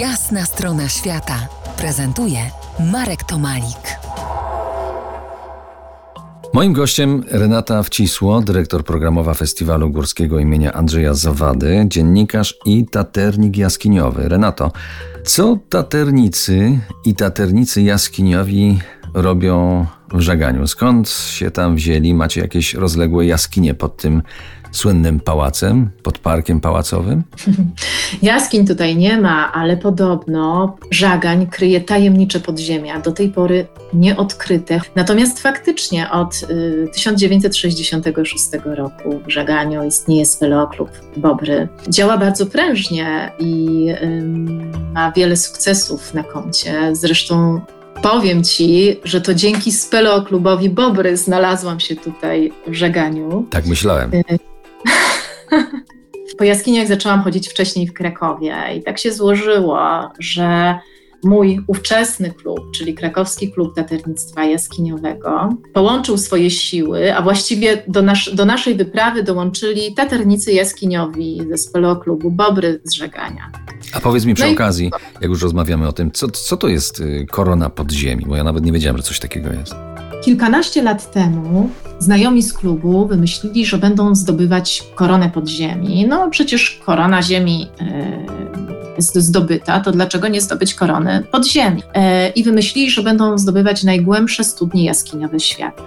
Jasna strona świata prezentuje Marek Tomalik. Moim gościem Renata Wcisło, dyrektor programowa Festiwalu Górskiego imienia Andrzeja Zawady, dziennikarz i taternik jaskiniowy. Renato, co taternicy i taternicy jaskiniowi robią w żaganiu? Skąd się tam wzięli? Macie jakieś rozległe jaskinie pod tym słynnym pałacem, pod parkiem pałacowym? Jaskiń tutaj nie ma, ale podobno żagań kryje tajemnicze podziemia, do tej pory nieodkryte. Natomiast faktycznie od y, 1966 roku w żaganiu istnieje Speleoklub Bobry. Działa bardzo prężnie i y, ma wiele sukcesów na koncie. Zresztą Powiem Ci, że to dzięki Speleoklubowi Bobry znalazłam się tutaj w żeganiu. Tak myślałem. Po jaskiniach zaczęłam chodzić wcześniej w Krakowie i tak się złożyło, że mój ówczesny klub, czyli Krakowski Klub Taternictwa Jaskiniowego, połączył swoje siły, a właściwie do, nas, do naszej wyprawy dołączyli taternicy jaskiniowi ze Speloklubu Bobry z Żegania. A powiedz mi przy no okazji, i... jak już rozmawiamy o tym, co, co to jest y, korona podziemi? Bo ja nawet nie wiedziałem, że coś takiego jest. Kilkanaście lat temu znajomi z klubu wymyślili, że będą zdobywać koronę podziemi. No przecież korona ziemi yy, jest zdobyta, to dlaczego nie zdobyć korony podziemi? Yy, I wymyślili, że będą zdobywać najgłębsze studnie jaskiniowe świata.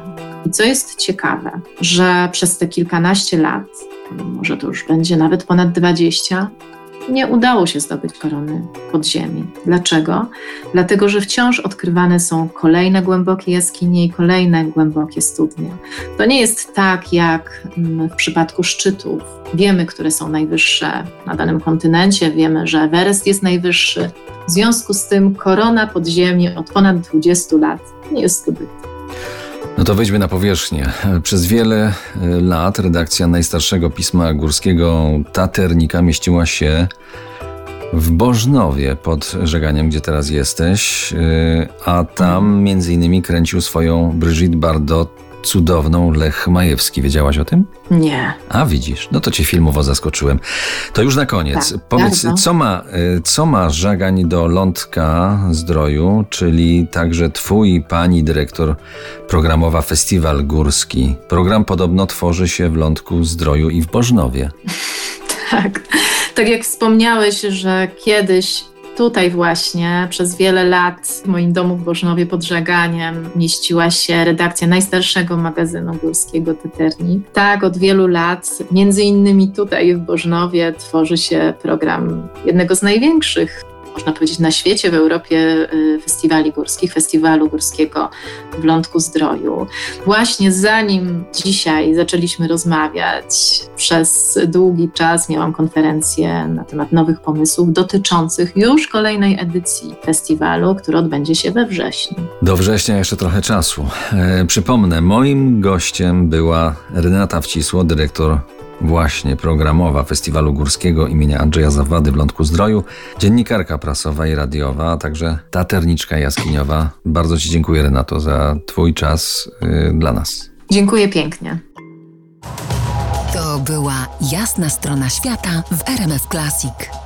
I co jest ciekawe, że przez te kilkanaście lat, może to już będzie nawet ponad dwadzieścia, nie udało się zdobyć korony podziemi. Dlaczego? Dlatego, że wciąż odkrywane są kolejne głębokie jaskinie i kolejne głębokie studnie. To nie jest tak jak mm, w przypadku szczytów. Wiemy, które są najwyższe na danym kontynencie, wiemy, że Everest jest najwyższy. W związku z tym korona podziemi od ponad 20 lat nie jest zdobyta. No to wejdźmy na powierzchnię. Przez wiele e, lat redakcja najstarszego pisma górskiego Taternika mieściła się w Bożnowie pod Żeganiem, gdzie teraz jesteś, e, a tam między innymi kręcił swoją Brigitte Bardot cudowną Lech Majewski. Wiedziałaś o tym? Nie. A widzisz, no to cię filmowo zaskoczyłem. To już na koniec. Tak, Powiedz, co ma, y, co ma żagań do lądka zdroju, czyli także twój pani dyrektor programowa Festiwal Górski. Program podobno tworzy się w lądku zdroju i w Bożnowie. tak. Tak jak wspomniałeś, że kiedyś tutaj właśnie przez wiele lat w moim domu w Bożnowie pod Żaganiem mieściła się redakcja najstarszego magazynu górskiego Teternik. Tak, od wielu lat, między innymi tutaj w Bożnowie tworzy się program jednego z największych można powiedzieć, na świecie, w Europie y, festiwali górskich, festiwalu górskiego w Lądku Zdroju. Właśnie zanim dzisiaj zaczęliśmy rozmawiać, przez długi czas miałam konferencję na temat nowych pomysłów dotyczących już kolejnej edycji festiwalu, który odbędzie się we wrześniu. Do września jeszcze trochę czasu. E, przypomnę, moim gościem była Renata Wcisło, dyrektor właśnie programowa Festiwalu Górskiego imienia Andrzeja Zawady w Lądku Zdroju, dziennikarka prasowa i radiowa, a także taterniczka jaskiniowa. Bardzo Ci dziękuję Renato za Twój czas yy, dla nas. Dziękuję pięknie. To była jasna strona świata w RMF Classic.